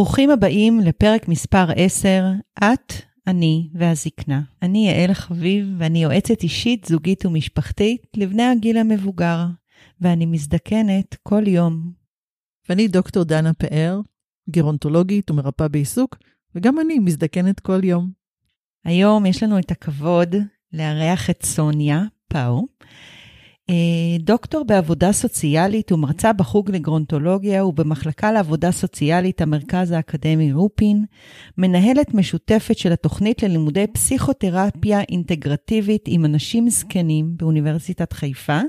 ברוכים הבאים לפרק מספר 10, את, אני והזקנה. אני יעל חביב ואני יועצת אישית, זוגית ומשפחתית לבני הגיל המבוגר, ואני מזדקנת כל יום. ואני דוקטור דנה פאר, גרונטולוגית ומרפאה בעיסוק, וגם אני מזדקנת כל יום. היום יש לנו את הכבוד לארח את סוניה פאו. אה, דוקטור בעבודה סוציאלית ומרצה בחוג לגרונטולוגיה ובמחלקה לעבודה סוציאלית המרכז האקדמי רופין, מנהלת משותפת של התוכנית ללימודי פסיכותרפיה אינטגרטיבית עם אנשים זקנים באוניברסיטת חיפה,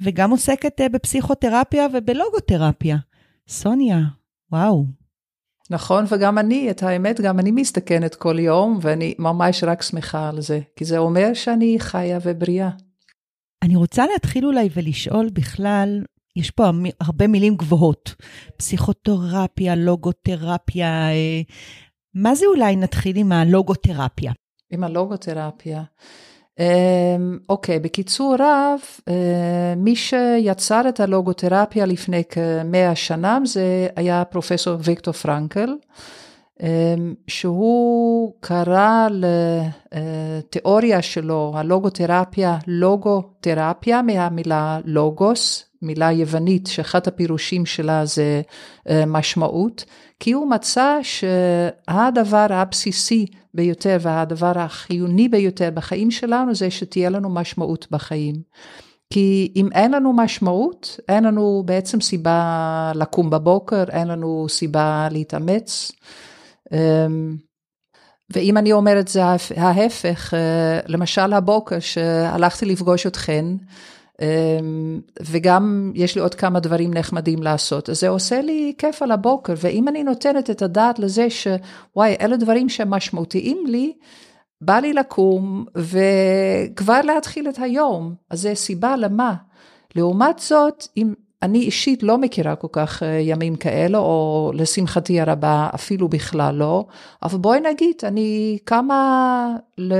וגם עוסקת אה, בפסיכותרפיה ובלוגותרפיה. סוניה, וואו. נכון, וגם אני, את האמת, גם אני מסתכנת כל יום, ואני ממש רק שמחה על זה, כי זה אומר שאני חיה ובריאה. אני רוצה להתחיל אולי ולשאול בכלל, יש פה הרבה מילים גבוהות, פסיכותרפיה, לוגותרפיה, אה, מה זה אולי נתחיל עם הלוגותרפיה? עם הלוגותרפיה. אמ, אוקיי, בקיצור רב, אה, מי שיצר את הלוגותרפיה לפני כמאה שנה זה היה פרופסור ויקטור פרנקל. אמ, שהוא קרא לתיאוריה שלו, הלוגותרפיה, לוגותרפיה מהמילה לוגוס, מילה יוונית שאחד הפירושים שלה זה אה, משמעות, כי הוא מצא שהדבר הבסיסי ביותר והדבר החיוני ביותר בחיים שלנו זה שתהיה לנו משמעות בחיים. כי אם אין לנו משמעות, אין לנו בעצם סיבה לקום בבוקר, אין לנו סיבה להתאמץ. אמ, ואם אני אומרת זה ההפך, אה, למשל הבוקר שהלכתי לפגוש אתכן, אמ, וגם יש לי עוד כמה דברים נחמדים לעשות, אז זה עושה לי כיף על הבוקר, ואם אני נותנת את הדעת לזה שוואי, אלה דברים שהם משמעותיים לי, בא לי לקום וכבר להתחיל את היום, אז זה סיבה למה. לעומת זאת, אם אני אישית לא מכירה כל כך אה, ימים כאלה, או לשמחתי הרבה אפילו בכלל לא, אבל בואי נגיד, אני קמה ל...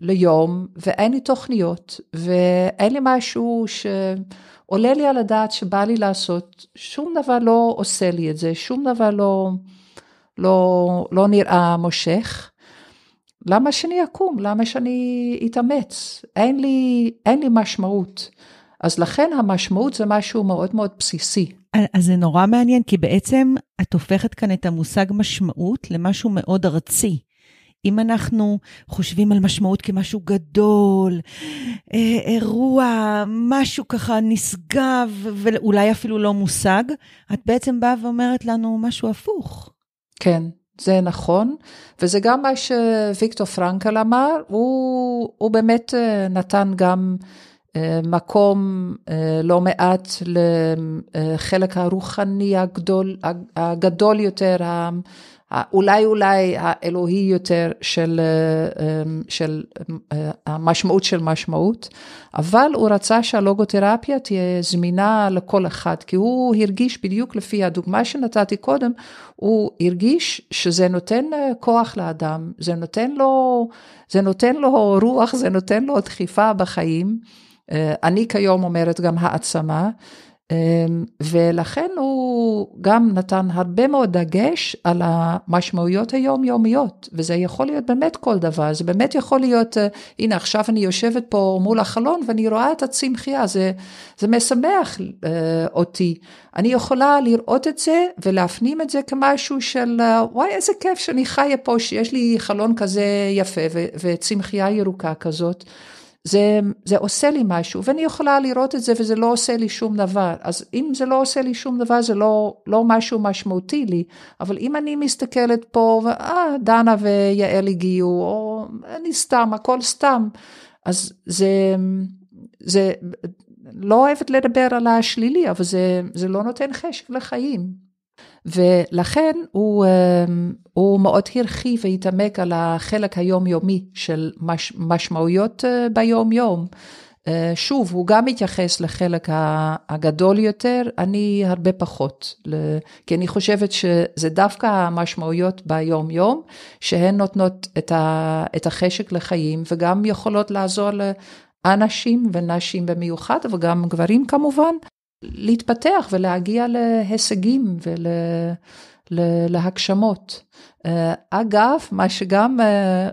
ליום ואין לי תוכניות, ואין לי משהו שעולה לי על הדעת שבא לי לעשות, שום דבר לא עושה לי את זה, שום דבר לא, לא, לא נראה מושך. למה שאני אקום? למה שאני אתאמץ? אין לי, אין לי משמעות. אז לכן המשמעות זה משהו מאוד מאוד בסיסי. אז זה נורא מעניין, כי בעצם את הופכת כאן את המושג משמעות למשהו מאוד ארצי. אם אנחנו חושבים על משמעות כמשהו גדול, אה, אירוע, משהו ככה נשגב ואולי אפילו לא מושג, את בעצם באה ואומרת לנו משהו הפוך. כן, זה נכון, וזה גם מה שוויקטור פרנקל אמר, הוא, הוא באמת אה, נתן גם מקום אה, לא מעט לחלק הרוחני הגדול, הגדול יותר, אולי אולי האלוהי יותר של, אה, של אה, המשמעות של משמעות, אבל הוא רצה שהלוגותרפיה תהיה זמינה לכל אחד, כי הוא הרגיש בדיוק לפי הדוגמה שנתתי קודם, הוא הרגיש שזה נותן כוח לאדם, זה נותן לו, זה נותן לו רוח, זה נותן לו דחיפה בחיים. אה, אני כיום אומרת גם העצמה, אה, ולכן הוא גם נתן הרבה מאוד דגש על המשמעויות היומיומיות, וזה יכול להיות באמת כל דבר, זה באמת יכול להיות, אה, הנה עכשיו אני יושבת פה מול החלון ואני רואה את הצמחייה, זה, זה משמח אותי. אני יכולה לראות את זה ולהפנים את זה כמשהו של וואי איזה כיף שאני חיה פה, שיש לי חלון כזה יפה וצמחייה ירוקה כזאת. זה, זה עושה לי משהו, ואני יכולה לראות את זה וזה לא עושה לי שום דבר. אז אם זה לא עושה לי שום דבר, זה לא, לא משהו משמעותי לי. אבל אם אני מסתכלת פה, ואה, דנה ויעל הגיעו, או אני סתם, הכל סתם, אז זה, זה, לא אוהבת לדבר על השלילי, אבל זה, זה לא נותן חשק לחיים. ולכן הוא, אמ, הוא מאוד הרחיב והתעמק על החלק היומיומי של מש, משמעויות אה, ביום-יום. אה, שוב, הוא גם מתייחס לחלק הגדול יותר, אני הרבה פחות, כי אני חושבת שזה דווקא המשמעויות ביום-יום, שהן נותנות את החשק לחיים וגם יכולות לעזור לאנשים ונשים במיוחד, וגם גברים כמובן, להתפתח ולהגיע להישגים להגשמות. אגב, מה שגם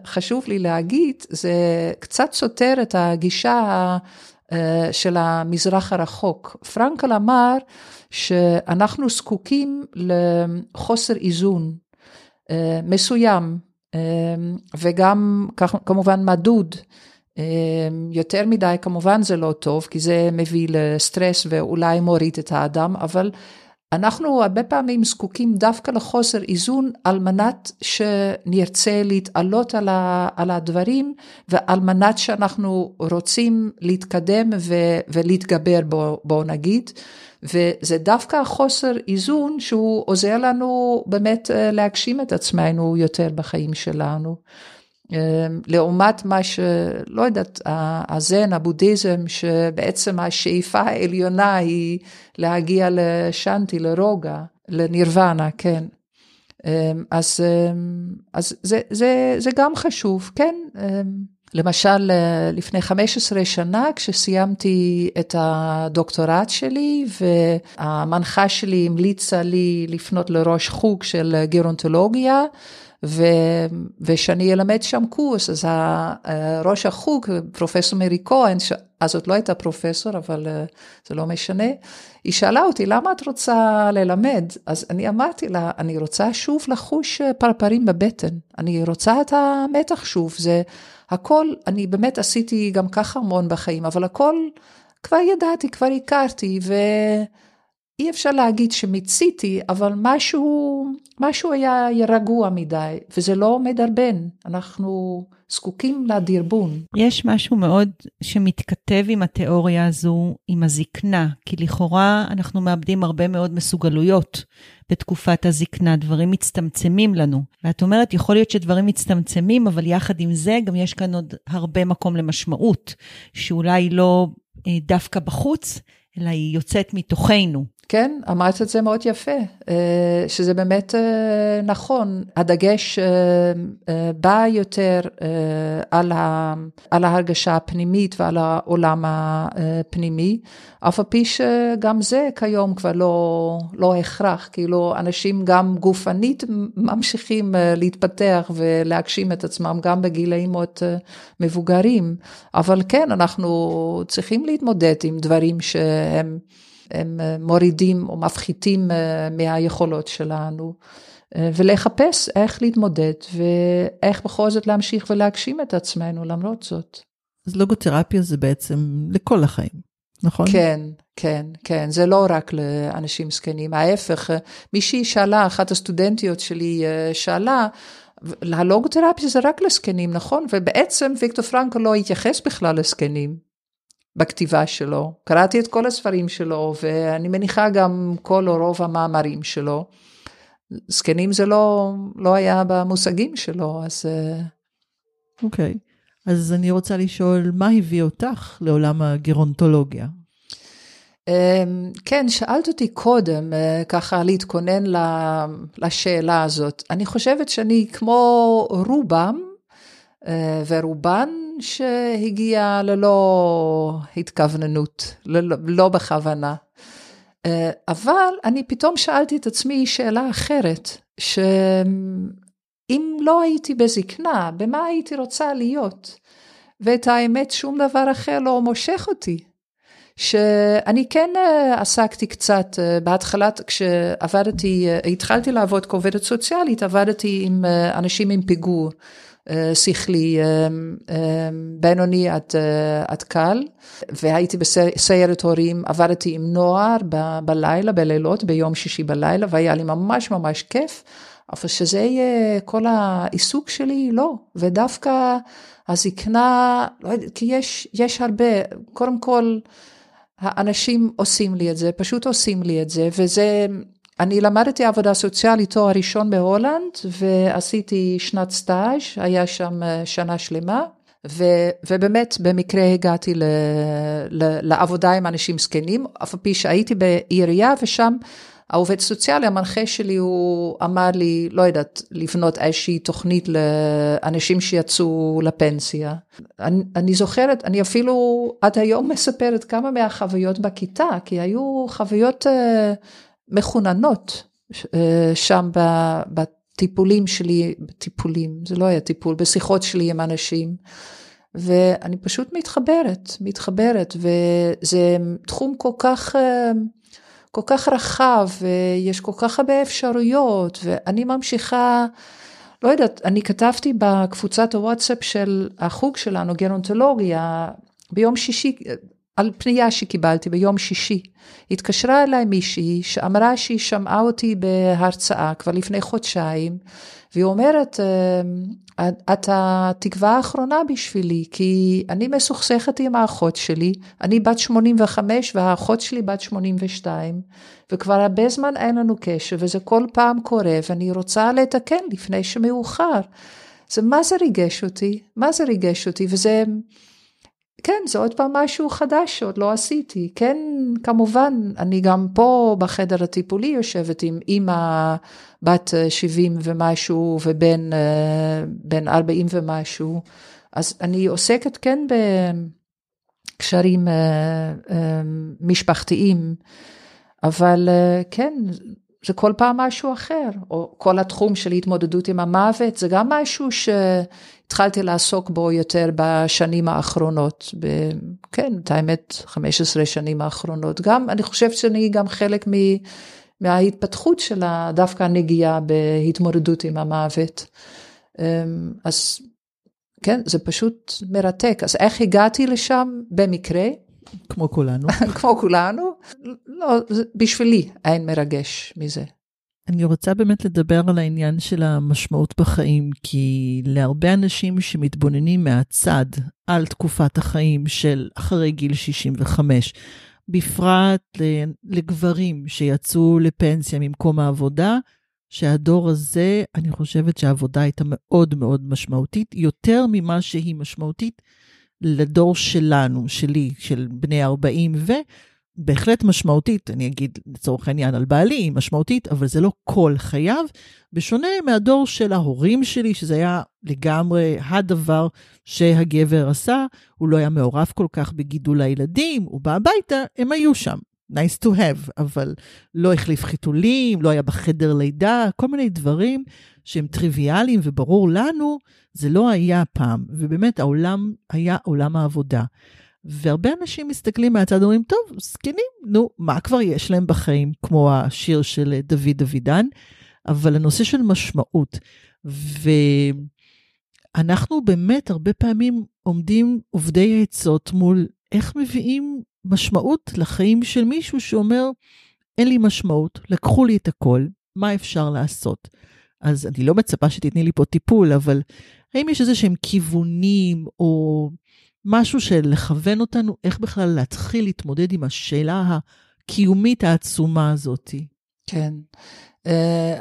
חשוב לי להגיד, זה קצת סותר את הגישה של המזרח הרחוק. פרנקל אמר שאנחנו זקוקים לחוסר איזון מסוים, וגם כמובן מדוד. יותר מדי כמובן זה לא טוב, כי זה מביא לסטרס ואולי מוריד את האדם, אבל אנחנו הרבה פעמים זקוקים דווקא לחוסר איזון על מנת שנרצה להתעלות על, ה, על הדברים ועל מנת שאנחנו רוצים להתקדם ו, ולהתגבר בו, בוא נגיד. וזה דווקא החוסר איזון שהוא עוזר לנו באמת אה, להגשים את עצמנו יותר בחיים שלנו. אמ, לעומת מה שלא יודעת, הזן, הבודהיזם, שבעצם השאיפה העליונה היא להגיע לשנטי, לרוגע, לנירוונה, כן. אמ, אז, אמ, אז זה, זה, זה גם חשוב, כן. למשל, לפני 15 שנה, כשסיימתי את הדוקטורט שלי, והמנחה שלי המליצה לי לפנות לראש חוג של גרונטולוגיה, ו, ושאני אלמד שם קורס, אז ראש החוג, פרופסור מרי כהן, אז עוד לא הייתה פרופסור, אבל אה, זה לא משנה, היא שאלה אותי, למה את רוצה ללמד? אז אני אמרתי לה, אני רוצה שוב לחוש אה, פרפרים בבטן, אני רוצה את המתח שוב, זה הכל, אני באמת עשיתי גם ככה המון בחיים, אבל הכל כבר ידעתי, כבר הכרתי, ו... אי אפשר להגיד שמיציתי, אבל משהו, משהו היה רגוע מדי, וזה לא מדרבן, אנחנו זקוקים לדרבון. יש משהו מאוד שמתכתב עם התיאוריה הזו, עם הזקנה, כי לכאורה אנחנו מאבדים הרבה מאוד מסוגלויות בתקופת הזקנה, דברים מצטמצמים לנו. ואת אומרת, יכול להיות שדברים מצטמצמים, אבל יחד עם זה גם יש כאן עוד הרבה מקום למשמעות, שאולי לא אה, דווקא בחוץ, אלא היא יוצאת מתוכנו. כן, אמרת את זה מאוד יפה, אה, שזה באמת אה, נכון. הדגש אה, בא יותר על, ההרגשה הפנימית ועל העולם הפנימי, אף על פי שגם זה כיום כבר לא, לא הכרח, כאילו אנשים גם גופנית ממשיכים להתפתח ולהגשים את עצמם גם בגילאים מאוד מבוגרים, אבל כן, אנחנו צריכים להתמודד עם דברים שהם... הם אה, מורידים או מפחיתים אה, מהיכולות שלנו, אה, ולחפש איך להתמודד ואיך בכל זאת להמשיך ולהגשים את עצמנו למרות זאת. אז לוגותרפיה זה בעצם לכל החיים, נכון? כן, כן, כן, זה לא רק לאנשים זקנים, ההפך, מישהי שאלה, אחת הסטודנטיות שלי שאלה, הלוגותרפיה זה רק לזקנים, נכון? ובעצם ויקטור פרנקו לא התייחס בכלל לזקנים. בכתיבה שלו. קראתי את כל הספרים שלו, ואני מניחה גם כל או רוב המאמרים שלו. זקנים זה לא, לא היה במושגים שלו, אז... אה, אוקיי, okay. אז אני רוצה לשאול, מה הביא אותך לעולם הגרונטולוגיה? אמ, כן, שאלת אותי קודם, אה, ככה להתכונן לשאלה הזאת. אני חושבת שאני כמו רובם, ורובן שהגיע ללא התכווננות, ללא, לא בכוונה. אה, אבל אני פתאום שאלתי את עצמי שאלה אחרת, שאם לא הייתי בזקנה, במה הייתי רוצה להיות? ואת האמת, שום דבר אחר לא מושך אותי. שאני כן אה, עסקתי קצת, בהתחלה כשעבדתי, התחלתי לעבוד כעובדת סוציאלית, עבדתי עם אנשים עם פיגור. אה, שכלי אה, אה, בינוני עד, עד קל, והייתי בסיירת הורים, עבדתי עם נוער ב, בלילה, בלילות, ביום שישי בלילה, והיה לי ממש ממש כיף, אבל שזה יהיה כל העיסוק שלי, לא, ודווקא הזקנה, לא יודעת, כי יש, יש הרבה, קודם כל, האנשים עושים לי את זה, פשוט עושים לי את זה, וזה אני למדתי עבודה סוציאלית תואר ראשון בהולנד, ועשיתי שנת סטאז', היה שם אה, שנה שלמה, ו, ובאמת במקרה הגעתי ל, ל, לעבודה עם אנשים זקנים, אף פי שהייתי בעירייה ושם העובד סוציאלי, המנחה שלי, הוא אמר לי, לא יודעת, לבנות איזושהי תוכנית לאנשים שיצאו לפנסיה. אני, אני זוכרת, אני אפילו עד היום מספרת כמה מהחוויות בכיתה, כי היו חוויות... Uh, מחוננות, אה, שם בטיפולים שלי, טיפולים, זה לא היה טיפול, בשיחות שלי עם אנשים. ואני פשוט מתחברת, מתחברת, וזה תחום כל כך, אה, כל כך רחב, ויש כל כך הרבה אפשרויות, ואני ממשיכה, לא יודעת, אני כתבתי בקבוצת הוואטסאפ של החוג שלנו, גרונטולוגיה, ביום שישי, על פנייה שקיבלתי ביום שישי. התקשרה אליי מישהי שאמרה שהיא שמעה אותי בהרצאה כבר לפני חודשיים, והיא אומרת, אה, את התקווה האחרונה בשבילי, כי אני מסוכסכת עם האחות שלי, אני בת 85 והאחות שלי בת 82, וכבר הרבה זמן אין לנו קשר, וזה כל פעם קורה, ואני רוצה לתקן לפני שמאוחר. זה מה זה ריגש אותי, מה זה ריגש אותי, וזה... כן, זה עוד פעם משהו חדש שעוד לא עשיתי. כן, כמובן, אני גם פה בחדר הטיפולי יושבת עם אימא בת 70 ומשהו ובן בן 40 ומשהו, אז אני עוסקת כן בקשרים אה, אה, משפחתיים, אבל אה, כן, זה כל פעם משהו אחר, או כל התחום של התמודדות עם המוות, זה גם משהו שהתחלתי לעסוק בו יותר בשנים האחרונות, ב, כן, את האמת, 15 שנים האחרונות. גם, אני חושבת שאני גם חלק מ, מההתפתחות של דווקא הנגיעה בהתמודדות עם המוות. אמ, אז כן, זה פשוט מרתק. אז איך הגעתי לשם? במקרה. כמו כולנו. כמו כולנו. לא, בשבילי אין מרגש מזה. אני רוצה באמת לדבר על העניין של המשמעות בחיים, כי להרבה אנשים שמתבוננים מהצד על תקופת החיים של אחרי גיל 65, בפרט לגברים שיצאו לפנסיה ממקום העבודה, שהדור הזה, אני חושבת שהעבודה הייתה מאוד מאוד משמעותית, יותר ממה שהיא משמעותית לדור שלנו, שלי, של בני 40 ו... בהחלט משמעותית, אני אגיד לצורך העניין על בעלי, היא משמעותית, אבל זה לא כל חייו, בשונה מהדור של ההורים שלי, שזה היה לגמרי הדבר שהגבר עשה, הוא לא היה מעורב כל כך בגידול הילדים, הוא בא הביתה, הם היו שם. Nice to have, אבל לא החליף חיתולים, לא היה בחדר לידה, כל מיני דברים שהם טריוויאליים וברור לנו, זה לא היה פעם. ובאמת, העולם היה עולם העבודה. והרבה אנשים מסתכלים מהצד ואומרים, טוב, זקנים, נו, מה כבר יש להם בחיים, כמו השיר של דוד דוידן, אבל הנושא של משמעות. ואנחנו באמת הרבה פעמים עומדים עובדי העצות מול איך מביאים משמעות לחיים של מישהו שאומר, אין לי משמעות, לקחו לי את הכל, מה אפשר לעשות? אז אני לא מצפה שתתני לי פה טיפול, אבל האם יש איזה שהם כיוונים או משהו של לכוון אותנו איך בכלל להתחיל להתמודד עם השאלה הקיומית העצומה הזאת? כן. Uh,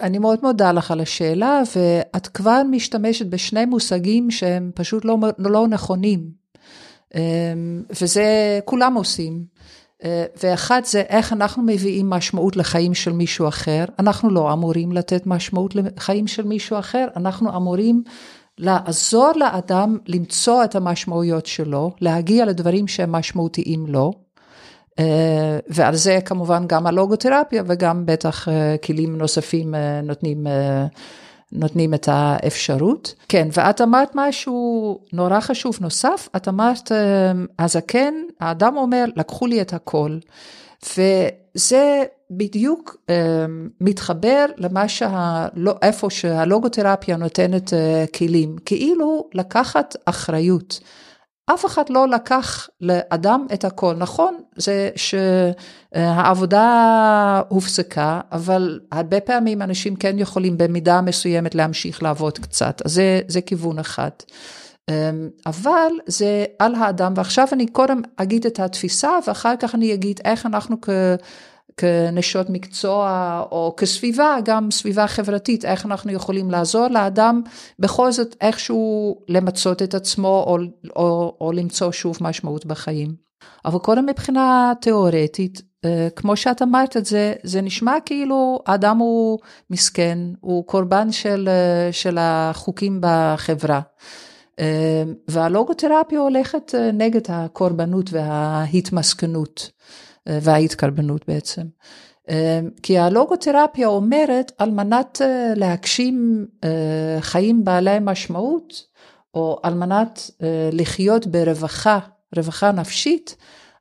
אני מאוד מודה לך על השאלה, ואת כבר משתמשת בשני מושגים שהם פשוט לא, לא נכונים. אמ, וזה כולם עושים. אה, ואחד זה איך אנחנו מביאים משמעות לחיים של מישהו אחר. אנחנו לא אמורים לתת משמעות לחיים של מישהו אחר, אנחנו אמורים לעזור לאדם למצוא את המשמעויות שלו, להגיע לדברים שהם משמעותיים לו. אה, ועל זה כמובן גם הלוגותרפיה וגם בטח אה, כלים נוספים נותנים נותנים את האפשרות. כן, ואת אמרת משהו נורא חשוב נוסף, את אמרת, אמ, הזקן, האדם אומר, לקחו לי את הכל. וזה בדיוק אמ, מתחבר למה שה... לא, איפה שהלוגותרפיה נותנת אה, כלים, כאילו לקחת אחריות. אף אחד לא לקח לאדם את הכל. נכון, זה שהעבודה הופסקה, אבל הרבה פעמים אנשים כן יכולים במידה מסוימת להמשיך לעבוד קצת, אז זה, זה כיוון אחד. אמ, אבל זה על האדם, ועכשיו אני קודם אגיד את התפיסה, ואחר כך אני אגיד איך אנחנו כ... כנשות מקצוע או כסביבה, גם סביבה חברתית, איך אנחנו יכולים לעזור לאדם בכל זאת איכשהו למצות את עצמו או, או, או למצוא שוב משמעות בחיים. אבל קודם מבחינה תיאורטית, אה, כמו שאת אמרת את זה, זה נשמע כאילו האדם הוא מסכן, הוא קורבן של, אה, של החוקים בחברה. אה, והלוגותרפיה הולכת נגד הקורבנות וההתמסכנות. וההתקרבנות בעצם. כי הלוגותרפיה אומרת על מנת להגשים חיים בעלי משמעות, או על מנת לחיות ברווחה, רווחה נפשית,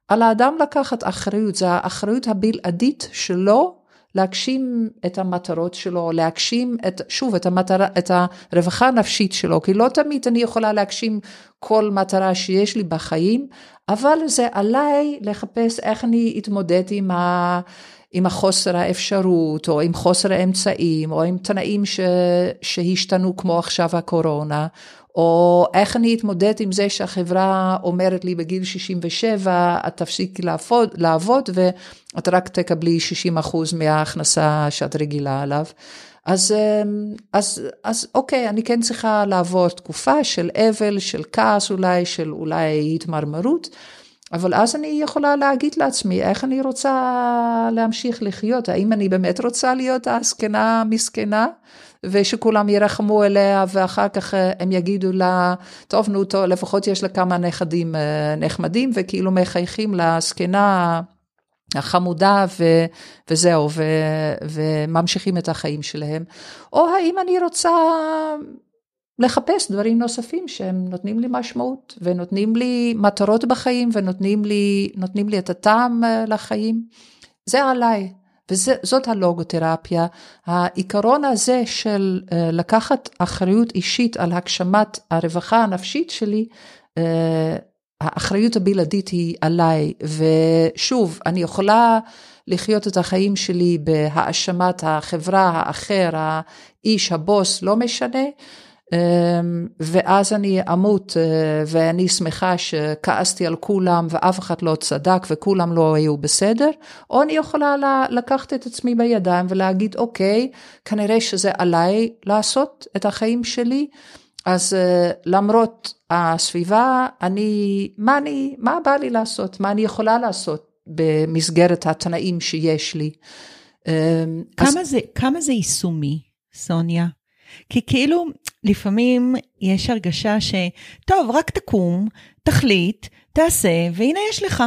על האדם לקחת אחריות, זו האחריות הבלעדית שלו להגשים את המטרות שלו, להגשים את, שוב, את, המטרה, את הרווחה הנפשית שלו, כי לא תמיד אני יכולה להגשים כל מטרה שיש לי בחיים, אבל זה עליי לחפש איך אני אתמודד עם ה... עם החוסר האפשרות, או עם חוסר האמצעים, או עם תנאים ש, שהשתנו כמו עכשיו הקורונה, או איך אני אתמודד עם זה שהחברה אומרת לי בגיל 67, את תפסיקי לעבוד, לעבוד ואת רק תקבלי 60 אחוז מההכנסה שאת רגילה עליו. אז, אז, אז אוקיי, אני כן צריכה לעבור תקופה של אבל, של כעס אולי, של אולי התמרמרות, אבל אז אני יכולה להגיד לעצמי, איך אני רוצה להמשיך לחיות? האם אני באמת רוצה להיות הזקנה המסכנה? ושכולם ירחמו עליה, ואחר כך אה, הם יגידו לה, טוב, נו, טוב, לפחות יש לה כמה נכדים אה, נחמדים, וכאילו מחייכים לזקנה החמודה ו, וזהו, ו, וממשיכים את החיים שלהם. או האם אני רוצה לחפש דברים נוספים שהם נותנים לי משמעות, ונותנים לי מטרות בחיים, ונותנים לי, לי את הטעם אה, לחיים. זה עליי. וזאת הלוגותרפיה, העיקרון הזה של אה, לקחת אחריות אישית על הגשמת הרווחה הנפשית שלי, אה, האחריות הבלעדית היא עליי, ושוב, אני יכולה לחיות את החיים שלי בהאשמת החברה, האחר, האיש, הבוס, לא משנה, ואז אני אמות אה, ואני שמחה שכעסתי על כולם ואף אחד לא צדק וכולם לא היו בסדר, או אני יכולה לקחת את עצמי בידיים ולהגיד אוקיי, כנראה שזה עליי לעשות את החיים שלי, אז אה, למרות הסביבה, אני, מה אני, מה בא לי לעשות, מה אני יכולה לעשות במסגרת התנאים שיש לי. אמ, כמה, אז... זה, כמה זה יישומי, סוניה? כי כאילו, לפעמים יש הרגשה ש, טוב, רק תקום, תחליט, תעשה, והנה יש לך.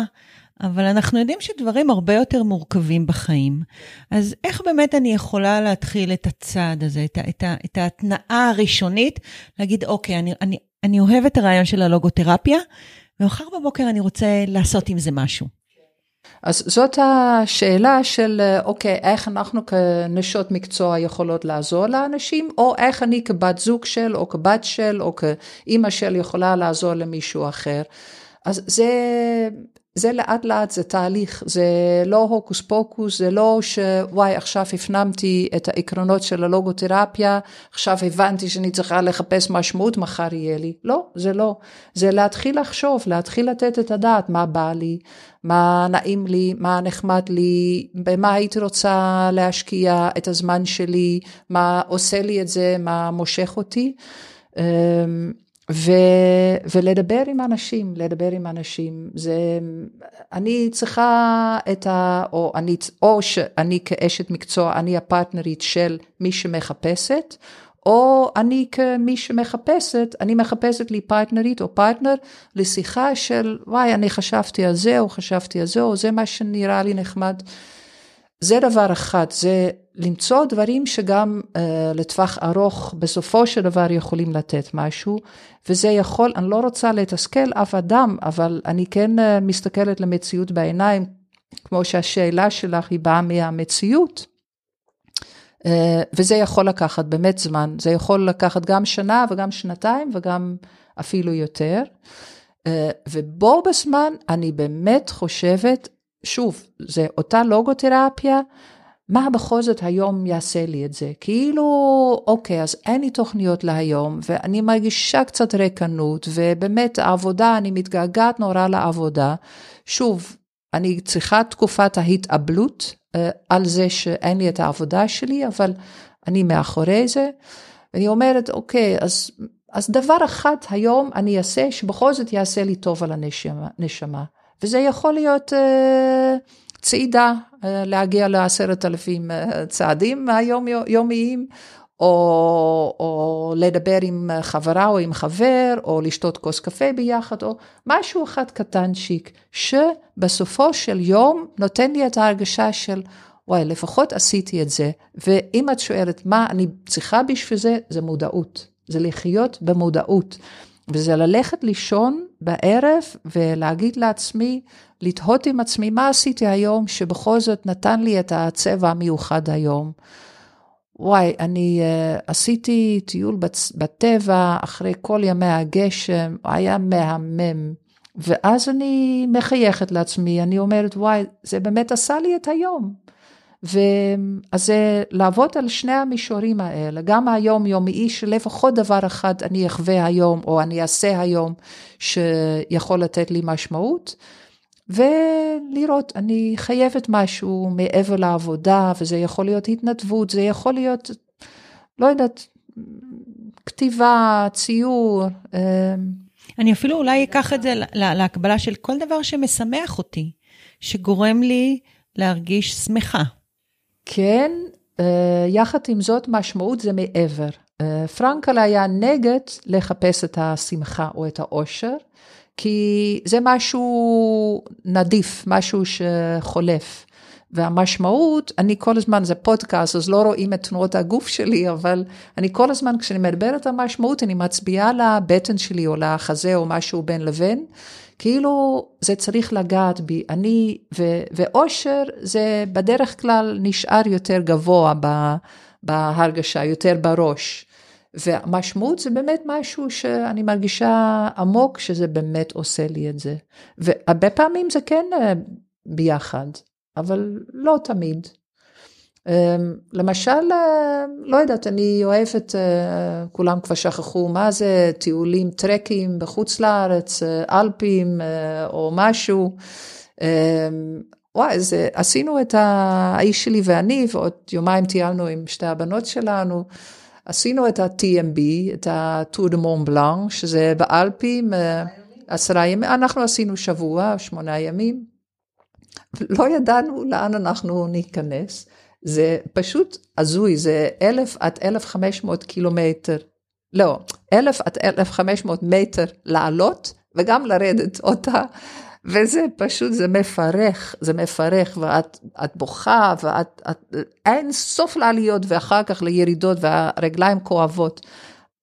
אבל אנחנו יודעים שדברים הרבה יותר מורכבים בחיים. אז איך באמת אני יכולה להתחיל את הצעד הזה, את, את, את ההתנאה הראשונית, להגיד, אוקיי, אני, אני, אני אוהב את הרעיון של הלוגותרפיה, ומחר בבוקר אני רוצה לעשות עם זה משהו. אז זאת השאלה של, אוקיי, איך אנחנו כנשות מקצוע יכולות לעזור לאנשים, או איך אני כבת זוג של, או כבת של, או כאימא של יכולה לעזור למישהו אחר. אז זה, זה לאט לאט, זה תהליך, זה לא הוקוס פוקוס, זה לא שוואי עכשיו הפנמתי את העקרונות של הלוגותרפיה, עכשיו הבנתי שאני צריכה לחפש משמעות, מחר יהיה לי. לא, זה לא. זה להתחיל לחשוב, להתחיל לתת את הדעת מה בא לי, מה נעים לי, מה נחמד לי, במה הייתי רוצה להשקיע את הזמן שלי, מה עושה לי את זה, מה מושך אותי. ו, ולדבר עם אנשים, לדבר עם אנשים, זה, אני צריכה את ה... או, אני, או שאני כאשת מקצוע, אני הפרטנרית של מי שמחפשת, או אני כמי שמחפשת, אני מחפשת לי פרטנרית או פרטנר לשיחה של וואי, אני חשבתי על זה, או חשבתי על זה, או זה מה שנראה לי נחמד. זה דבר אחד, זה למצוא דברים שגם uh, לטווח ארוך בסופו של דבר יכולים לתת משהו, וזה יכול, אני לא רוצה לתסכל אף אדם, אבל אני כן uh, מסתכלת למציאות בעיניים, כמו שהשאלה שלך היא באה מהמציאות. Uh, וזה יכול לקחת באמת זמן, זה יכול לקחת גם שנה וגם שנתיים וגם אפילו יותר. Uh, ובו בזמן אני באמת חושבת שוב, זה אותה לוגותרפיה, מה בכל זאת היום יעשה לי את זה? כאילו, אוקיי, אז אין לי תוכניות להיום, ואני מרגישה קצת ריקנות, ובאמת העבודה, אני מתגעגעת נורא לעבודה. שוב, אני צריכה תקופת ההתאבלות אה, על זה שאין לי את העבודה שלי, אבל אני מאחורי זה. ואני אומרת, אוקיי, אז, אז דבר אחד היום אני אעשה, שבכל זאת יעשה לי טוב על הנשמה. וזה יכול להיות uh, צעידה, uh, להגיע לעשרת אלפים uh, צעדים היומיים, או, או לדבר עם חברה או עם חבר, או לשתות כוס קפה ביחד, או משהו אחד קטנצ'יק, שבסופו של יום נותן לי את ההרגשה של, וואי, לפחות עשיתי את זה. ואם את שואלת מה אני צריכה בשביל זה, זה מודעות. זה לחיות במודעות. וזה ללכת לישון בערב ולהגיד לעצמי, לתהות עם עצמי, מה עשיתי היום שבכל זאת נתן לי את הצבע המיוחד היום. וואי, אני uh, עשיתי טיול בטבע אחרי כל ימי הגשם, היה מהמם. ואז אני מחייכת לעצמי, אני אומרת, וואי, זה באמת עשה לי את היום. ואז זה לעבוד על שני המישורים האלה, גם היום-יומי, שלפחות דבר אחד אני אחווה היום, או אני אעשה היום, שיכול לתת לי משמעות, ולראות, אני חייבת משהו מעבר לעבודה, וזה יכול להיות התנדבות, זה יכול להיות, לא יודעת, כתיבה, ציור. אמ, אני אפילו אולי אקח את זה להקבלה של כל דבר שמשמח אותי, שגורם לי להרגיש שמחה. כן, אה, יחד עם זאת, משמעות זה מעבר. אה, פרנקל היה נגד לחפש את השמחה או את האושר, כי זה משהו נדיף, משהו שחולף. והמשמעות, אני כל הזמן, זה פודקאסט, אז לא רואים את תנועות הגוף שלי, אבל אני כל הזמן, כשאני מדברת על משמעות, אני מצביעה לבטן שלי או לחזה או משהו בין לבין, כאילו זה צריך לגעת בי. אני, ו, ואושר זה בדרך כלל נשאר יותר גבוה בהרגשה, יותר בראש. והמשמעות זה באמת משהו שאני מרגישה עמוק שזה באמת עושה לי את זה. והרבה פעמים זה כן אה, ביחד, אבל לא תמיד. אמ, למשל, אה, לא יודעת, אני אוהבת, אה, כולם כבר שכחו מה זה, טיולים, טרקים בחוץ לארץ, אה, אלפים או משהו. אמ, וואי, זה, עשינו את האיש שלי ואני, ועוד יומיים טיילנו עם שתי הבנות שלנו. עשינו את ה-TMB, את ה-Tour de Mont Blanc, שזה באלפים, עשרה ימים, אנחנו עשינו שבוע, שמונה ימים. לא ידענו לאן אנחנו ניכנס. זה פשוט הזוי, זה אלף עד אלף חמש מאות קילומטר, לא, אלף עד אלף חמש מאות מטר לעלות וגם לרדת אותה. וזה פשוט, זה מפרך, זה מפרך, ואת בוכה, ואת, את, אין סוף לעליות, ואחר כך לירידות, והרגליים כואבות.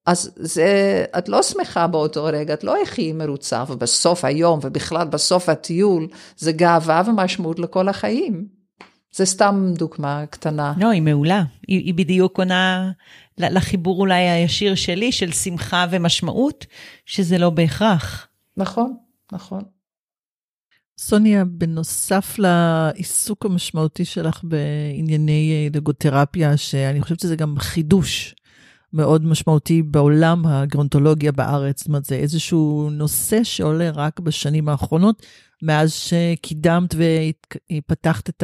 אז זה, את לא שמחה באותו רגע, את לא הכי מרוצה, ובסוף היום, ובכלל בסוף הטיול, זה גאווה ומשמעות לכל החיים. זה סתם דוגמה קטנה. לא, היא מעולה. היא, היא בדיוק עונה לחיבור אולי הישיר שלי, של שמחה ומשמעות, שזה לא בהכרח. נכון, נכון. סוניה, בנוסף לעיסוק המשמעותי שלך בענייני לוגותרפיה, שאני חושבת שזה גם חידוש מאוד משמעותי בעולם הגרונטולוגיה בארץ, זאת אומרת, זה איזשהו נושא שעולה רק בשנים האחרונות, מאז שקידמת ופתחת את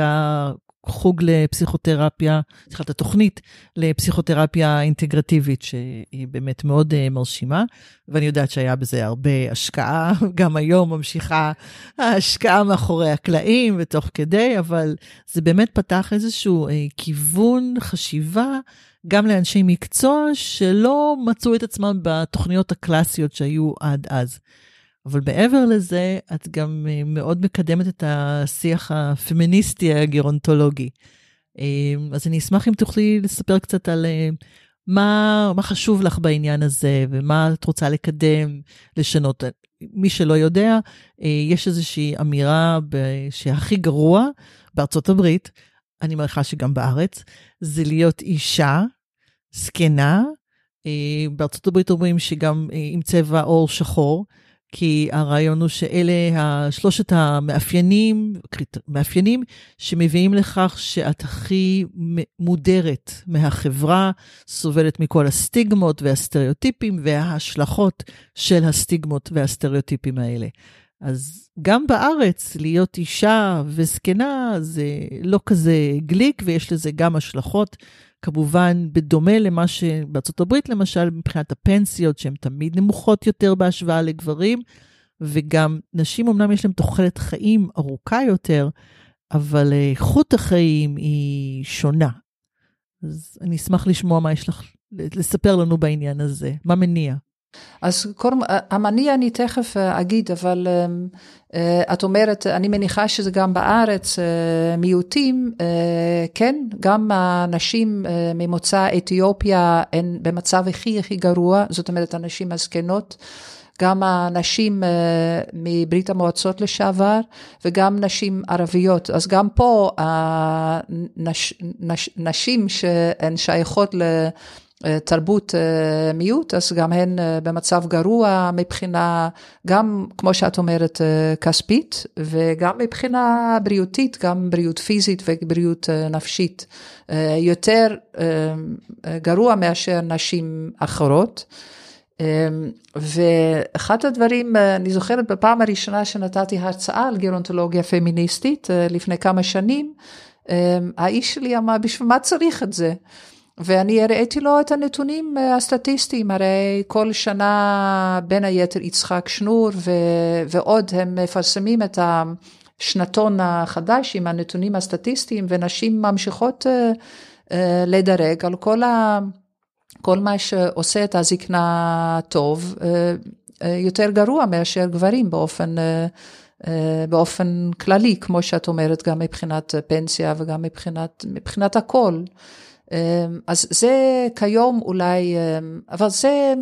החוג לפסיכותרפיה, סליחה, את התוכנית לפסיכותרפיה אינטגרטיבית, שהיא באמת מאוד uh, מרשימה, ואני יודעת שהיה בזה הרבה השקעה, גם היום ממשיכה ההשקעה מאחורי הקלעים ותוך כדי, אבל זה באמת פתח איזשהו uh, כיוון חשיבה. גם לאנשי מקצוע שלא מצאו את עצמם בתוכניות הקלאסיות שהיו עד אז. אבל מעבר לזה, את גם אה, מאוד מקדמת את השיח הפמיניסטי הגרונטולוגי. אה, אז אני אשמח אם תוכלי לספר קצת על אה, מה, מה חשוב לך בעניין הזה, ומה את רוצה לקדם, לשנות. מי שלא יודע, יש איזושהי אמירה שהכי גרוע בארצות הברית, אני מעריכה שגם בארץ, זה להיות אישה, זקנה. בארצות הברית אומרים שגם עם צבע עור שחור. כי הרעיון הוא שאלה שלושת המאפיינים, מאפיינים שמביאים לכך שאת הכי מודרת מהחברה, סובלת מכל הסטיגמות והסטריאוטיפים וההשלכות של הסטיגמות והסטריאוטיפים האלה. אז גם בארץ להיות אישה וזקנה זה לא כזה גליק ויש לזה גם השלכות כמובן, בדומה למה שבארצות הברית, למשל, מבחינת הפנסיות, שהן תמיד נמוכות יותר בהשוואה לגברים, וגם נשים, אמנם יש להן תוחלת חיים ארוכה יותר, אבל איכות החיים היא שונה. אז אני אשמח לשמוע מה יש לך לספר לנו בעניין הזה, מה מניע. אז קוראים, המניע אני תכף אגיד, אבל את אומרת, אני מניחה שזה גם בארץ, מיעוטים, כן, גם הנשים ממוצא אתיופיה הן במצב הכי הכי גרוע, זאת אומרת, הנשים הזקנות. גם הנשים מברית המועצות לשעבר וגם נשים ערביות. אז גם פה הנשים שהן שייכות לתרבות מיעוט, אז גם הן במצב גרוע מבחינה, גם כמו שאת אומרת, כספית, וגם מבחינה בריאותית, גם בריאות פיזית ובריאות נפשית. יותר גרוע מאשר נשים אחרות. ואחד הדברים, אני זוכרת בפעם הראשונה שנתתי הרצאה על גרונטולוגיה פמיניסטית, לפני כמה שנים, האיש שלי אמר, בשביל מה צריך את זה? ואני הראיתי לו את הנתונים הסטטיסטיים, הרי כל שנה בין היתר יצחק שנור ו- ועוד הם מפרסמים את השנתון החדש עם הנתונים הסטטיסטיים, ונשים ממשיכות לדרג על כל ה... כל מה שעושה את הזקנה טוב, יותר גרוע מאשר גברים באופן, באופן כללי, כמו שאת אומרת, גם מבחינת פנסיה וגם מבחינת, מבחינת הכל. אז זה כיום אולי, אבל זה,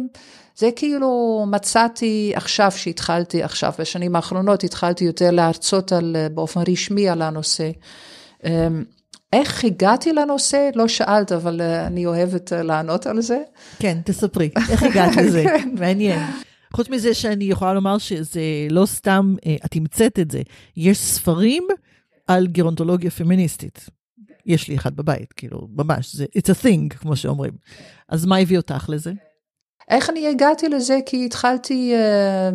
זה כאילו מצאתי עכשיו שהתחלתי, עכשיו בשנים האחרונות התחלתי יותר להרצות על, באופן רשמי על הנושא. איך הגעתי לנושא? לא שאלת, אבל אני אוהבת לענות על זה. כן, תספרי, איך הגעת לזה? כן. מעניין. חוץ מזה שאני יכולה לומר שזה לא סתם, את המצאת את זה, יש ספרים על גרונטולוגיה פמיניסטית. יש לי אחד בבית, כאילו, ממש, זה, it's a thing, כמו שאומרים. אז מה הביא אותך לזה? איך אני הגעתי לזה? כי התחלתי uh,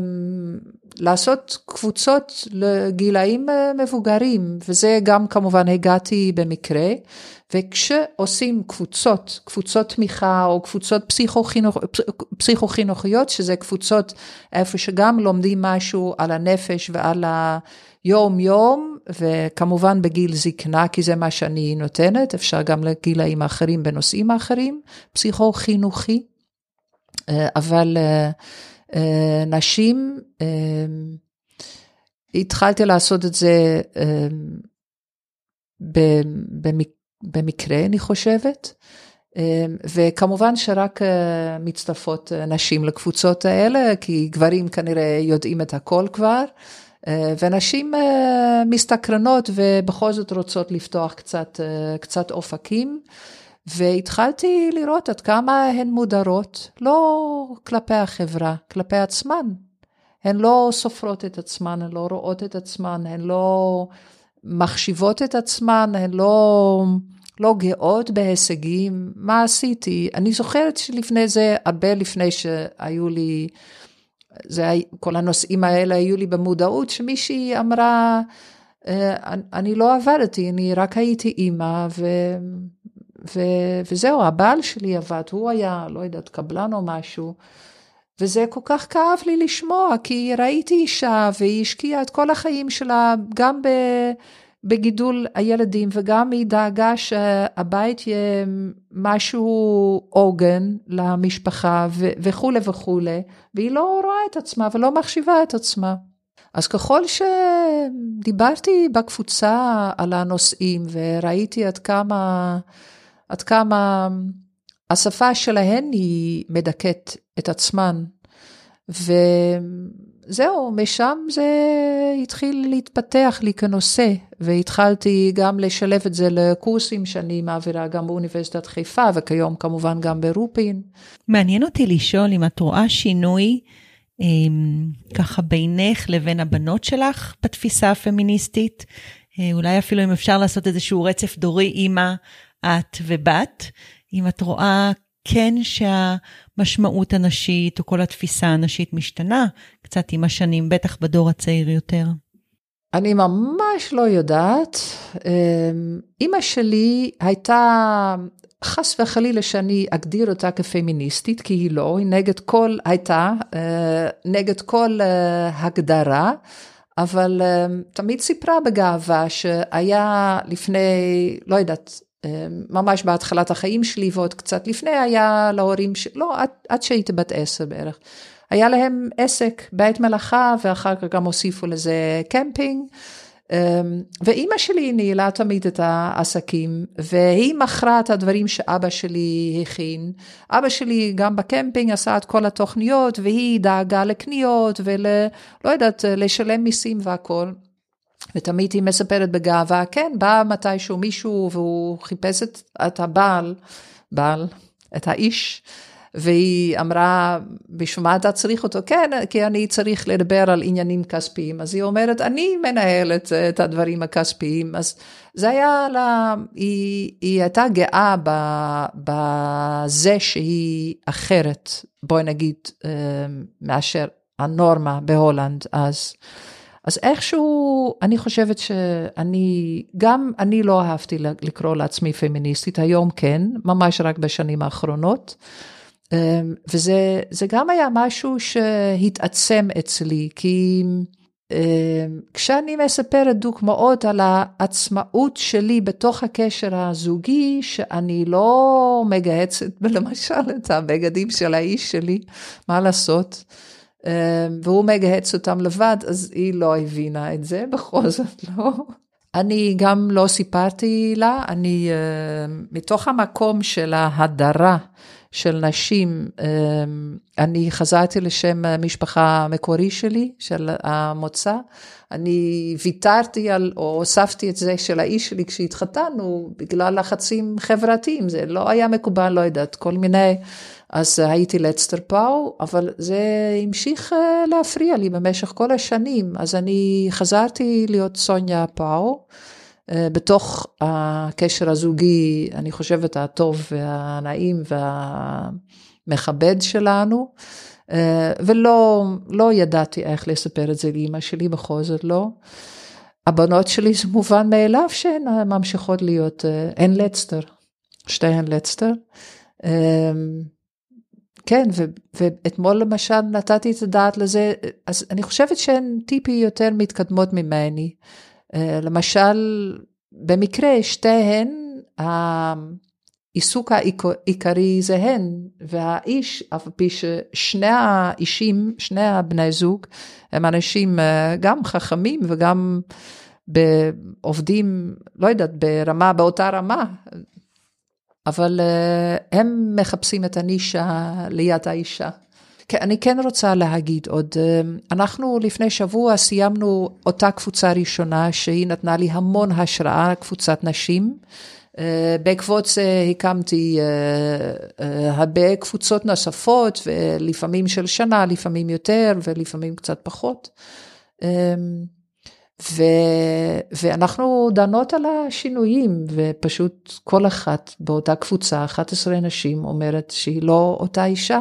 לעשות קבוצות לגילאים uh, מבוגרים, וזה גם כמובן הגעתי במקרה, וכשעושים קבוצות, קבוצות תמיכה או קבוצות פסיכו-חינוך, פסיכו-חינוכיות, שזה קבוצות איפה שגם לומדים משהו על הנפש ועל היום-יום, וכמובן בגיל זקנה, כי זה מה שאני נותנת, אפשר גם לגילאים האחרים בנושאים האחרים, פסיכו-חינוכי. אה, אבל אה, אה, נשים, התחלתי לעשות את זה במקרה, אני חושבת. וכמובן שרק מצטרפות נשים לקבוצות האלה, כי גברים כנראה יודעים את הכל כבר, ונשים מסתקרנות ובכל זאת רוצות לפתוח קצת, קצת אופקים. והתחלתי לראות עד כמה הן מודרות, לא כלפי החברה, כלפי עצמן. הן לא סופרות את עצמן, הן לא רואות את עצמן, הן לא מחשיבות את עצמן, הן לא, לא גאות בהישגים. מה עשיתי? אני זוכרת שלפני זה, הרבה לפני שהיו לי, זה, כל הנושאים האלה היו לי במודעות, שמישהי אמרה, אה, אני לא עבדתי, אני רק הייתי אימא, ו... ו- וזהו, הבעל שלי עבד, הוא היה, לא יודעת, קבלן או משהו. וזה כל כך כאב לי לשמוע, כי ראיתי אישה והיא השקיעה את כל החיים שלה, גם בגידול הילדים וגם היא דאגה שהבית יהיה משהו עוגן למשפחה וכולי וכולי, והיא לא רואה את עצמה ולא מחשיבה את עצמה. אז ככל שדיברתי בקבוצה על הנושאים וראיתי עד כמה עד כמה השפה שלהן היא מדכאת את עצמן. וזהו, משם זה התחיל להתפתח לי כנושא, והתחלתי גם לשלב את זה לקורסים שאני מעבירה גם באוניברסיטת חיפה, וכיום כמובן גם ברופין. מעניין אותי לשאול אם את רואה שינוי אמ, ככה בינך לבין הבנות שלך בתפיסה הפמיניסטית, אה, אולי אפילו אם אפשר לעשות איזשהו רצף דורי אימא את ובת, אם את רואה כן שהמשמעות הנשית או כל התפיסה הנשית משתנה קצת עם השנים, בטח בדור הצעיר יותר. אני ממש לא יודעת. אמ, אימא שלי הייתה, חס וחלילה שאני אגדיר אותה כפמיניסטית, כי היא לא, היא נגד כל, הייתה, אה, נגד כל אה, הגדרה. אבל אמ, תמיד סיפרה בגאווה שהיה לפני, לא יודעת, ממש בהתחלת החיים שלי ועוד קצת לפני היה להורים, ש... לא, עד, עד שהייתי בת עשר בערך. היה להם עסק, בית מלאכה, ואחר כך גם הוסיפו לזה קמפינג. אמ, ואימא שלי ניהלה תמיד את העסקים, והיא מכרה את הדברים שאבא שלי הכין. אבא שלי גם בקמפינג עשה את כל התוכניות, והיא דאגה לקניות ול... לא יודעת, לשלם מיסים והכול. ותמיד היא מספרת בגאווה, כן, בא מתישהו מישהו והוא חיפש את הבעל, בעל, את האיש, והיא אמרה, בשביל מה אתה צריך אותו? כן, כי אני צריך לדבר על עניינים כספיים. אז היא אומרת, אני מנהלת את הדברים הכספיים. אז זה היה לה, היא, היא הייתה גאה בזה שהיא אחרת, בואי נגיד, אה, מאשר הנורמה בהולנד אז. אז איכשהו, אני חושבת שאני, גם אני לא אהבתי לקרוא לעצמי פמיניסטית, היום כן, ממש רק בשנים האחרונות. אמ, וזה גם היה משהו שהתעצם אצלי, כי אמ, כשאני מספרת דוגמאות על העצמאות שלי בתוך הקשר הזוגי, שאני לא מגהצת למשל את הבגדים של האיש שלי, מה לעשות? אמ, והוא מגהץ אותם לבד, אז היא לא הבינה את זה, בכל זאת לא. אני גם לא סיפרתי לה, אני מתוך המקום של ההדרה של נשים, אמ, אני חזרתי לשם המשפחה המקורי שלי, של המוצא. אני ויתרתי על, או הוספתי את זה של האיש שלי כשהתחתנו, בגלל לחצים חברתיים, זה לא היה מקובל, לא יודעת, כל מיני, אז הייתי לאצטר פאו, אבל זה המשיך אה, להפריע לי במשך כל השנים, אז אני חזרתי להיות סוניה פאו. אה, בתוך הקשר הזוגי, אני חושבת, הטוב והנעים והמכבד שלנו. אה, ולא לא ידעתי איך לספר את זה לאימא שלי, בכל זאת לא. הבנות שלי זה מובן מאליו שהן ממשיכות להיות, אה, הן לצטר, שתיהן לצטר. כן, ו, ואתמול למשל נתתי את הדעת לזה, אז אני חושבת שהן טיפי יותר מתקדמות ממני. אה, למשל, במקרה שתיהן, העיסוק העיקרי זה הן, והאיש, אף פי ששני האישים, שני הבני זוג, הם אנשים אה, גם חכמים וגם עובדים, לא יודעת, ברמה, באותה רמה, אבל אה, הם מחפשים את הנישה ליד האישה. כן, אני כן רוצה להגיד עוד, אמ, אנחנו לפני שבוע סיימנו אותה קבוצה ראשונה שהיא נתנה לי המון השראה, קבוצת נשים. אה, בעקבות זה הקמתי אה, אה, הרבה קבוצות נוספות, ולפעמים של שנה, לפעמים יותר ולפעמים קצת פחות. ו, ואנחנו דנות על השינויים, ופשוט כל אחת באותה קבוצה, 11 נשים, אומרת שהיא לא אותה אישה.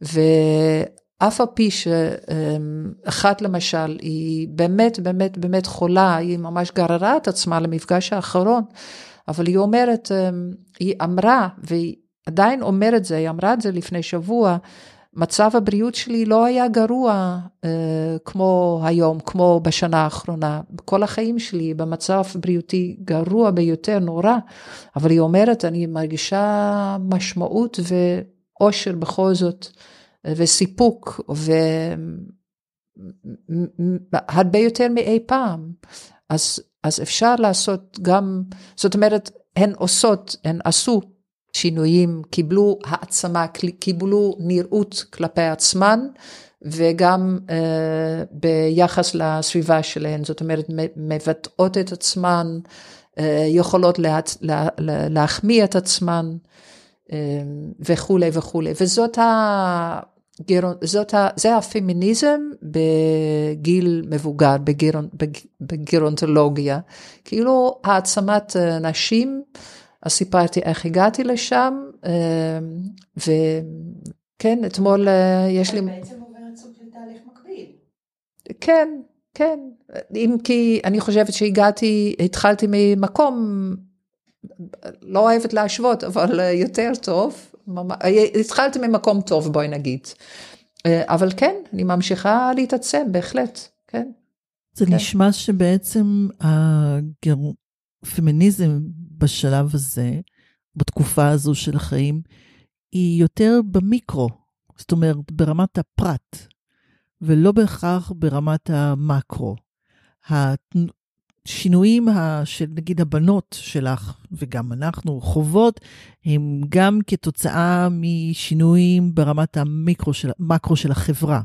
ואף על פי שאחת למשל היא באמת באמת באמת חולה, היא ממש גררה את עצמה למפגש האחרון, אבל היא אומרת, אמ, היא אמרה, והיא עדיין אומרת זה, היא אמרה את זה לפני שבוע, מצב הבריאות שלי לא היה גרוע אה, כמו היום, כמו בשנה האחרונה. כל החיים שלי במצב בריאותי גרוע ביותר, נורא, אבל היא אומרת, אני מרגישה משמעות ואושר בכל זאת. וסיפוק, והרבה יותר מאי פעם. אז, אז אפשר לעשות גם, זאת אומרת, הן עושות, הן עשו שינויים, קיבלו העצמה, קיבלו נראות כלפי עצמן, וגם uh, ביחס לסביבה שלהן, זאת אומרת, מבטאות את עצמן, uh, יכולות לה, לה, לה, להחמיא את עצמן. וכולי וכולי, וזאת ה... זאת ה, זה הפמיניזם בגיל מבוגר, בגירונ, בגירונטולוגיה. כאילו העצמת נשים, אז סיפרתי איך הגעתי לשם, אה, וכן, אתמול אה, יש לי... בעצם עוברת סוג של תהליך מקביל. כן, כן. אם כי אני חושבת שהגעתי, התחלתי ממקום, לא אוהבת להשוות, אבל יותר טוב, התחלתי ממקום טוב, בואי נגיד. אה, אבל כן, אני ממשיכה להתעצם, בהחלט, כן. זה כן. נשמע שבעצם. הפמיניזם בשלב הזה, בתקופה הזו של החיים, היא יותר במיקרו, זאת אומרת, ברמת הפרט, ולא בהכרח ברמת המקרו. השינויים של נגיד הבנות שלך, וגם אנחנו חוות, הם גם כתוצאה משינויים ברמת המיקרו של, של החברה.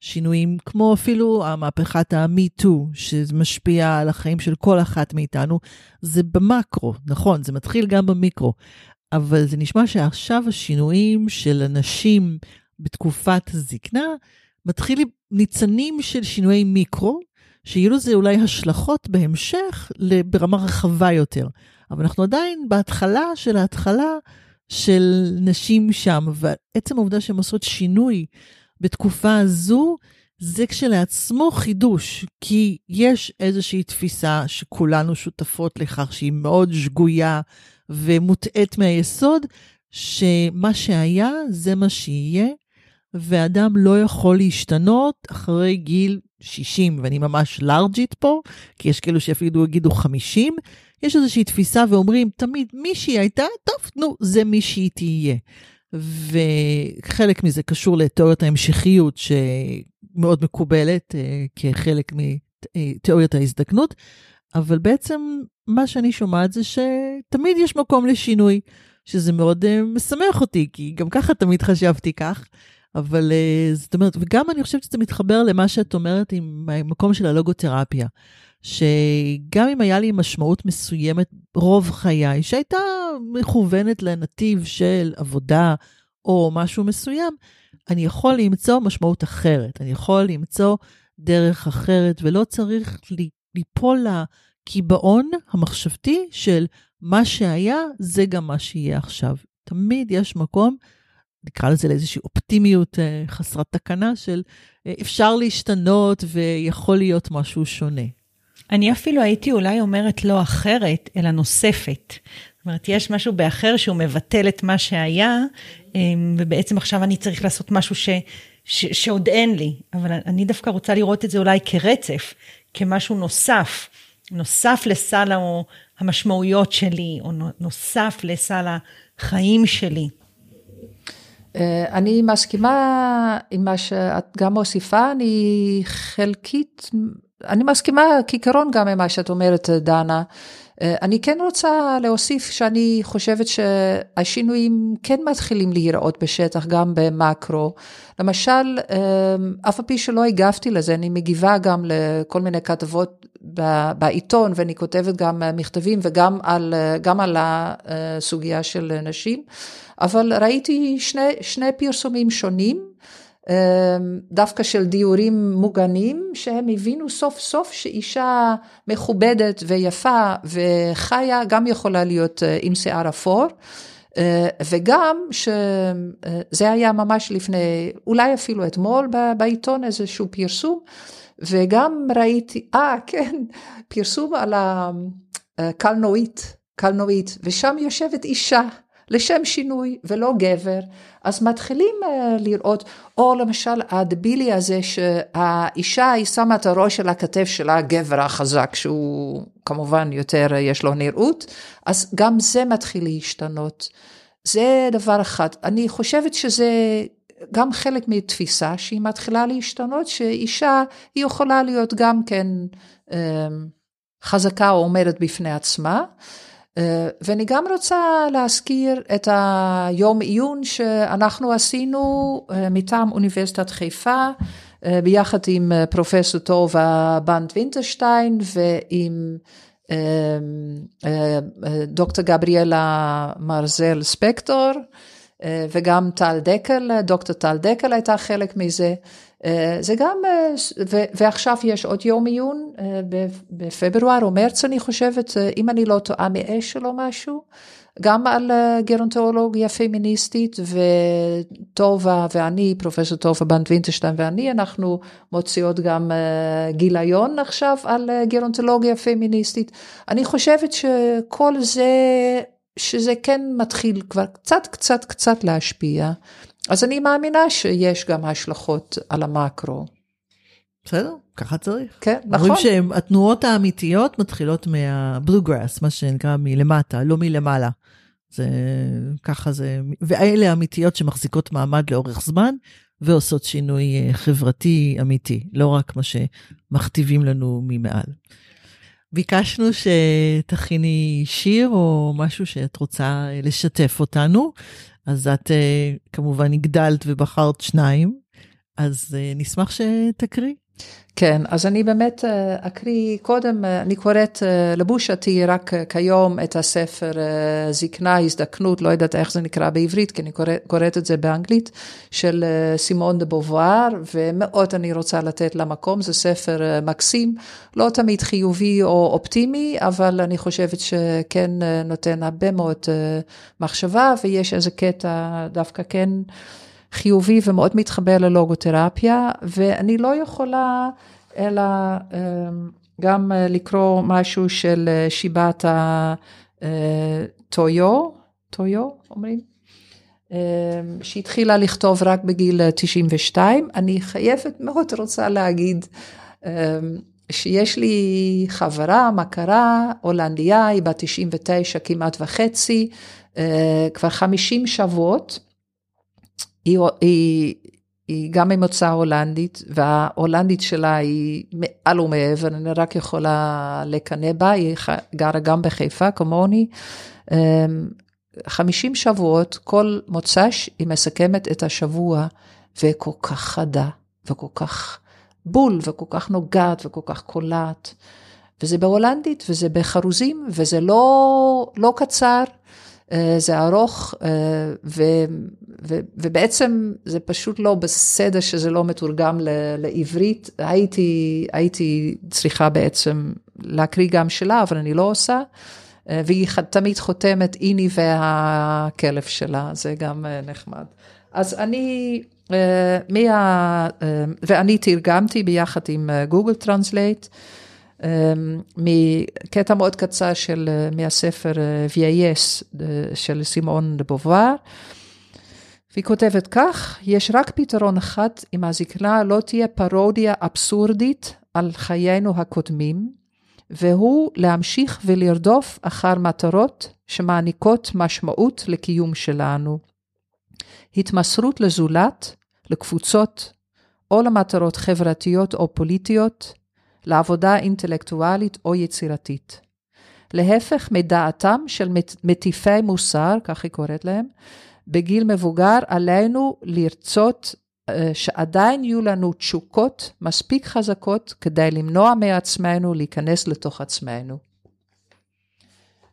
שינויים כמו אפילו המהפכת ה-MeToo, שמשפיע על החיים של כל אחת מאיתנו, זה במקרו, נכון, זה מתחיל גם במיקרו, אבל זה נשמע שעכשיו השינויים של אנשים בתקופת הזקנה, מתחילים ניצנים של שינויי מיקרו, שיהיו לזה אולי השלכות בהמשך ברמה רחבה יותר. אבל אנחנו עדיין בהתחלה של ההתחלה של נשים שם, ועצם העובדה שהן עושות שינוי בתקופה הזו, זה כשלעצמו חידוש, כי יש איזושהי תפיסה שכולנו שותפות לכך שהיא מאוד שגויה ומוטעית מהיסוד, שמה שהיה זה מה שיהיה, ואדם לא יכול להשתנות אחרי גיל 60, ואני ממש לארג'ית פה, כי יש כאלו שאפילו יגידו 50, יש איזושהי תפיסה ואומרים, תמיד מי שהיא הייתה, טוב, נו, זה מי שהיא תהיה. וחלק מזה קשור לתיאוריית ההמשכיות שמאוד מקובלת אה, כחלק מתיאוריית ההזדקנות, אבל בעצם מה שאני שומעת זה שתמיד יש מקום לשינוי, שזה מאוד uh, משמח אותי, כי גם ככה תמיד חשבתי כך. אבל uh, זאת אומרת, וגם אני חושבת שזה מתחבר למה שאת אומרת עם המקום של הלוגותרפיה. שגם אם היה לי משמעות מסוימת רוב חיי, שהייתה מכוונת לנתיב של עבודה או משהו מסוים, אני יכול למצוא משמעות אחרת, אני יכול למצוא דרך אחרת, ולא צריך ליפול לקיבעון המחשבתי של מה שהיה, זה גם מה שיהיה עכשיו. תמיד יש מקום, נקרא לזה לאיזושהי אופטימיות אה, חסרת תקנה של אה, אפשר להשתנות ויכול להיות משהו שונה. אני אפילו הייתי אולי אומרת לא אחרת, אלא נוספת. זאת אומרת, יש משהו באחר שהוא מבטל את מה שהיה, אמ, ובעצם עכשיו אני צריך לעשות משהו ש, ש, שעוד אין לי. אבל אני דווקא רוצה לראות את זה אולי כרצף, כמשהו נוסף, נוסף לסל המשמעויות שלי, או נוסף לסל החיים שלי. אה, אני מסכימה עם מה שאת גם מוסיפה, אני חלקית אני מסכימה כעיקרון גם עם מה שאת אומרת, דנה. אה, אני כן רוצה להוסיף שאני חושבת שהשינויים כן מתחילים להיראות בשטח, גם במקרו. למשל, אה, אף על פי שלא הגבתי לזה, אני מגיבה גם לכל מיני כתבות בעיתון, ואני כותבת גם מכתבים וגם על, גם על הסוגיה של נשים, אבל ראיתי שני, שני פרסומים שונים. אמ, דווקא של דיורים מוגנים, שהם הבינו סוף סוף שאישה מכובדת ויפה וחיה גם יכולה להיות אה, עם שיער אפור. אה, וגם שזה היה ממש לפני, אולי אפילו אתמול בעיתון איזשהו פרסום, וגם ראיתי, אה כן, פרסום על הקלנועית, קלנועית, ושם יושבת אישה. לשם שינוי ולא גבר, אז מתחילים uh, לראות, או למשל הדבילי הזה שהאישה היא שמה את הראש על הכתף של הגבר החזק, שהוא כמובן יותר uh, יש לו נראות, אז גם זה מתחיל להשתנות. זה דבר אחד. אני חושבת שזה גם חלק מתפיסה שהיא מתחילה להשתנות, שאישה היא יכולה להיות גם כן um, חזקה או עומדת בפני עצמה. אה, ואני גם רוצה להזכיר את היום עיון שאנחנו עשינו אה, מטעם אוניברסיטת חיפה, אה, ביחד עם פרופסור טובה בנט וינטרשטיין ועם דוקטור גבריאלה מרזל ספקטור, וגם טל דקל, דוקטור טל דקל הייתה חלק מזה. אה, זה גם, אה, ועכשיו יש עוד יום עיון אה, בפברואר או מרץ אני חושבת, אם אני לא טועה מאשל או משהו, גם על גרונטולוגיה פמיניסטית וטובה ואני, פרופסור טובה בנט וינטרשטיין ואני, אנחנו מוציאות גם גיליון עכשיו על גרונטולוגיה פמיניסטית. אני חושבת שכל זה, שזה כן מתחיל כבר קצת קצת קצת להשפיע. אז אני מאמינה שיש גם השלכות על המקרו. בסדר, ככה צריך. כן, נכון. אומרים שהתנועות האמיתיות מתחילות מהבלוגראס, מה שנקרא מלמטה, לא מלמעלה. זה ככה זה, ואלה האמיתיות שמחזיקות מעמד לאורך זמן ועושות שינוי אה, חברתי אמיתי, לא רק מה שמכתיבים לנו ממעל. ביקשנו שתכיני שיר או משהו שאת רוצה אה, לשתף אותנו, אז את אה, כמובן הגדלת ובחרת שניים, אז נשמח שתקריא. כן, אז אני באמת אה, אקריא קודם, אה, אני קוראת אה, לבושתי רק כיום את הספר זקנה, הזדקנות, לא יודעת איך זה נקרא בעברית, כי אני קוראת, קוראת את זה באנגלית, של סימון דה בובואר, ומאוד אני רוצה לתת לה מקום, זה ספר מקסים, לא תמיד חיובי או אופטימי, אבל אני חושבת שכן נותן הרבה מאוד מחשבה, ויש איזה קטע דווקא כן. חיובי ומאוד מתחבר ללוגותרפיה, ואני לא יכולה אלא אמ, גם אה, לקרוא משהו של אה, שיבת הטויו, אה, טויו אומרים? אמ, שהתחילה לכתוב רק בגיל 92. אני חייבת מאוד רוצה להגיד אמ, שיש לי חברה, מכרה, הולנדיה, היא בת 99 כמעט וחצי, כבר 50 שבועות. היא, היא, היא גם ממוצא הולנדית, וההולנדית שלה היא מעל ומעבר, אני רק יכולה לקנא בה, היא גרה גם בחיפה כמוני. 50 אמ, שבועות, כל מוצ"ש היא מסכמת את השבוע, וכל כך חדה, וכל כך בול, וכל כך נוגעת, וכל כך קולעת. וזה בהולנדית, וזה בחרוזים, וזה לא, לא קצר, זה ארוך, אה, ו, ו, ובעצם זה פשוט לא בסדר שזה לא מתורגם לעברית. הייתי, הייתי צריכה בעצם להקריא גם שלה, אבל אני לא עושה. אה, והיא תמיד חותמת איני והכלב שלה, זה גם נחמד. אז אני, מה, ואני תרגמתי ביחד עם Google Translate. מקטע מאוד קצר של, אה, מהספר Vieillesse, של סימון דה בובואר. והיא כותבת כך, יש רק פתרון אחד אם הזקנה לא תהיה פרודיה אבסורדית על חיינו הקודמים, והוא להמשיך ולרדוף אחר מטרות שמעניקות משמעות לקיום שלנו. התמסרות לזולת, לקבוצות, או למטרות חברתיות או פוליטיות, לעבודה אינטלקטואלית או יצירתית. להפך מדעתם של מטיפי מוסר, כך היא קוראת להם, בגיל מבוגר עלינו לרצות אה, שעדיין יהיו לנו תשוקות מספיק חזקות כדי למנוע מעצמנו להיכנס לתוך עצמנו.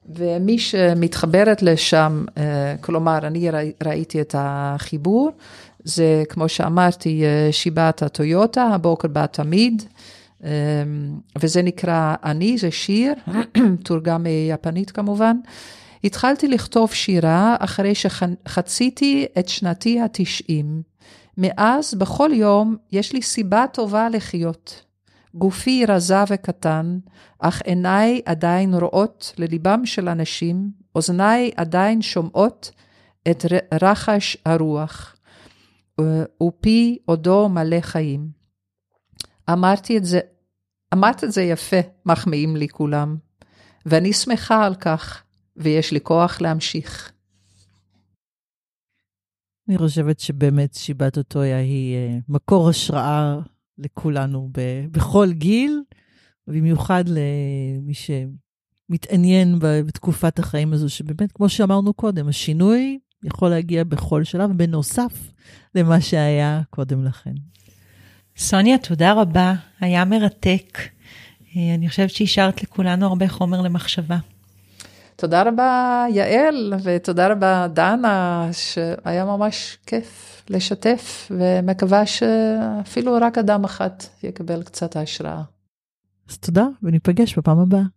ומי שמתחברת לשם, אה, כלומר, אני ראיתי את החיבור, זה כמו שאמרתי, אה, שיבת הטויוטה, הבוקר בא תמיד. אמ, וזה נקרא אני, זה שיר, תורגם מיפנית כמובן. התחלתי לכתוב שירה אחרי שחציתי את שנתי התשעים. מאז, בכל יום, יש לי סיבה טובה לחיות. גופי רזה וקטן, אך עיניי עדיין רואות לליבם של אנשים, אוזניי עדיין שומעות את רחש הרוח, ופי עודו מלא חיים. אמרתי את זה, אמרת את זה יפה, מחמיאים לי כולם, ואני שמחה על כך, ויש לי כוח להמשיך. אני חושבת שבאמת שיבת אוטויה היא uh, מקור השראה לכולנו ב- בכל גיל, במיוחד למי שמתעניין בתקופת החיים הזו, שבאמת, כמו שאמרנו קודם, השינוי יכול להגיע בכל שלב, בנוסף למה שהיה קודם לכן. סוניה, תודה רבה, היה מרתק. אה, אני חושבת שהשארת לכולנו הרבה חומר למחשבה. תודה רבה, יעל, ותודה רבה, דנה, שהיה ממש כיף לשתף, ומקווה שאפילו רק אדם אחד יקבל קצת השראה. אז תודה, וניפגש בפעם הבאה.